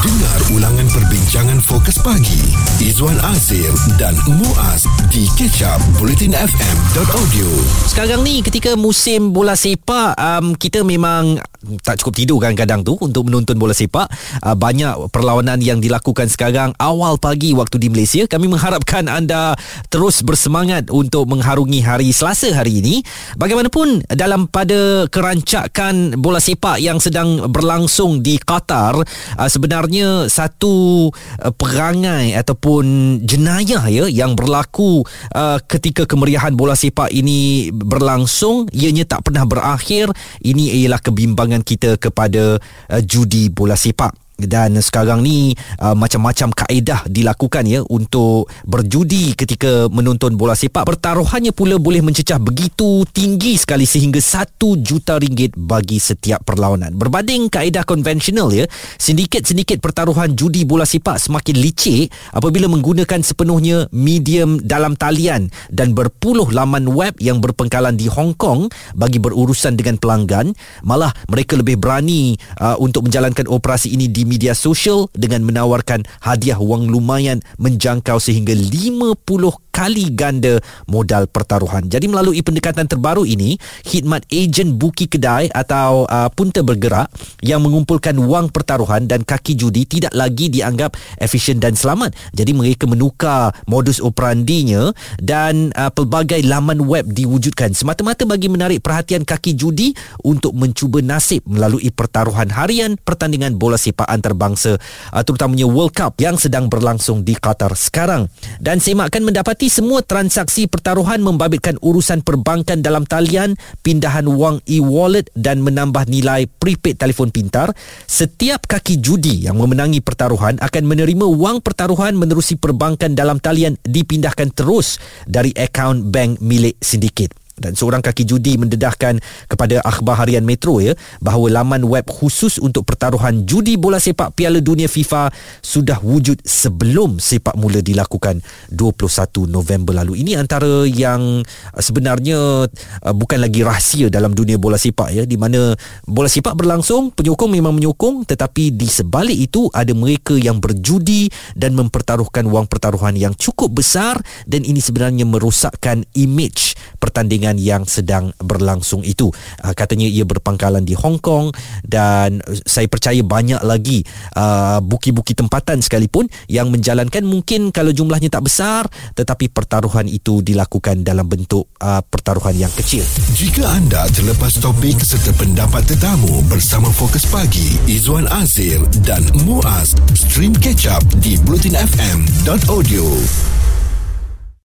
Dengar ulangan perbincangan fokus pagi. Izwan Azir dan Muaz di kecap bulletinfm.audio Sekarang ni ketika musim bola sepak um, kita memang tak cukup tidur kan kadang tu untuk menonton bola sepak. Uh, banyak perlawanan yang dilakukan sekarang awal pagi waktu di Malaysia. Kami mengharapkan anda terus bersemangat untuk mengharungi hari Selasa hari ini. Bagaimanapun dalam pada kerancakan bola sepak yang sedang berlangsung di Qatar uh, sebenarnya satu uh, perangai ataupun jenayah ya yang berlaku uh, ketika kemeriahan bola sepak ini berlangsung ianya tak pernah berakhir ini ialah kebimbangan kita kepada uh, judi bola sepak dan sekarang ni uh, macam-macam kaedah dilakukan ya untuk berjudi ketika menonton bola sepak. Pertaruhannya pula boleh mencecah begitu tinggi sekali sehingga 1 juta ringgit bagi setiap perlawanan. Berbanding kaedah konvensional ya sindiket-sindiket pertaruhan judi bola sepak semakin licik apabila menggunakan sepenuhnya medium dalam talian dan berpuluh laman web yang berpengkalan di Hong Kong bagi berurusan dengan pelanggan. Malah mereka lebih berani uh, untuk menjalankan operasi ini di media sosial dengan menawarkan hadiah wang lumayan menjangkau sehingga 50 kali ganda modal pertaruhan. Jadi melalui pendekatan terbaru ini, khidmat ejen buki kedai atau uh, punta bergerak yang mengumpulkan wang pertaruhan dan kaki judi tidak lagi dianggap efisien dan selamat. Jadi mereka menukar modus operandinya dan uh, pelbagai laman web diwujudkan semata-mata bagi menarik perhatian kaki judi untuk mencuba nasib melalui pertaruhan harian pertandingan bola sepak antarabangsa uh, terutamanya World Cup yang sedang berlangsung di Qatar sekarang. Dan semakkan mendapati semua transaksi pertaruhan membabitkan urusan perbankan dalam talian, pindahan wang e-wallet dan menambah nilai prepaid telefon pintar. Setiap kaki judi yang memenangi pertaruhan akan menerima wang pertaruhan menerusi perbankan dalam talian dipindahkan terus dari akaun bank milik sindiket dan seorang kaki judi mendedahkan kepada akhbar harian Metro ya bahawa laman web khusus untuk pertaruhan judi bola sepak Piala Dunia FIFA sudah wujud sebelum sepak mula dilakukan 21 November lalu. Ini antara yang uh, sebenarnya uh, bukan lagi rahsia dalam dunia bola sepak ya di mana bola sepak berlangsung, penyokong memang menyokong tetapi di sebalik itu ada mereka yang berjudi dan mempertaruhkan wang pertaruhan yang cukup besar dan ini sebenarnya merosakkan image pertandingan yang sedang berlangsung itu. Uh, katanya ia berpangkalan di Hong Kong dan saya percaya banyak lagi uh, buki-buki tempatan sekalipun yang menjalankan mungkin kalau jumlahnya tak besar tetapi pertaruhan itu dilakukan dalam bentuk uh, pertaruhan yang kecil. Jika anda terlepas topik serta pendapat tetamu bersama Fokus Pagi Izwan Azir dan Muaz stream catch up di bulletinfm.audio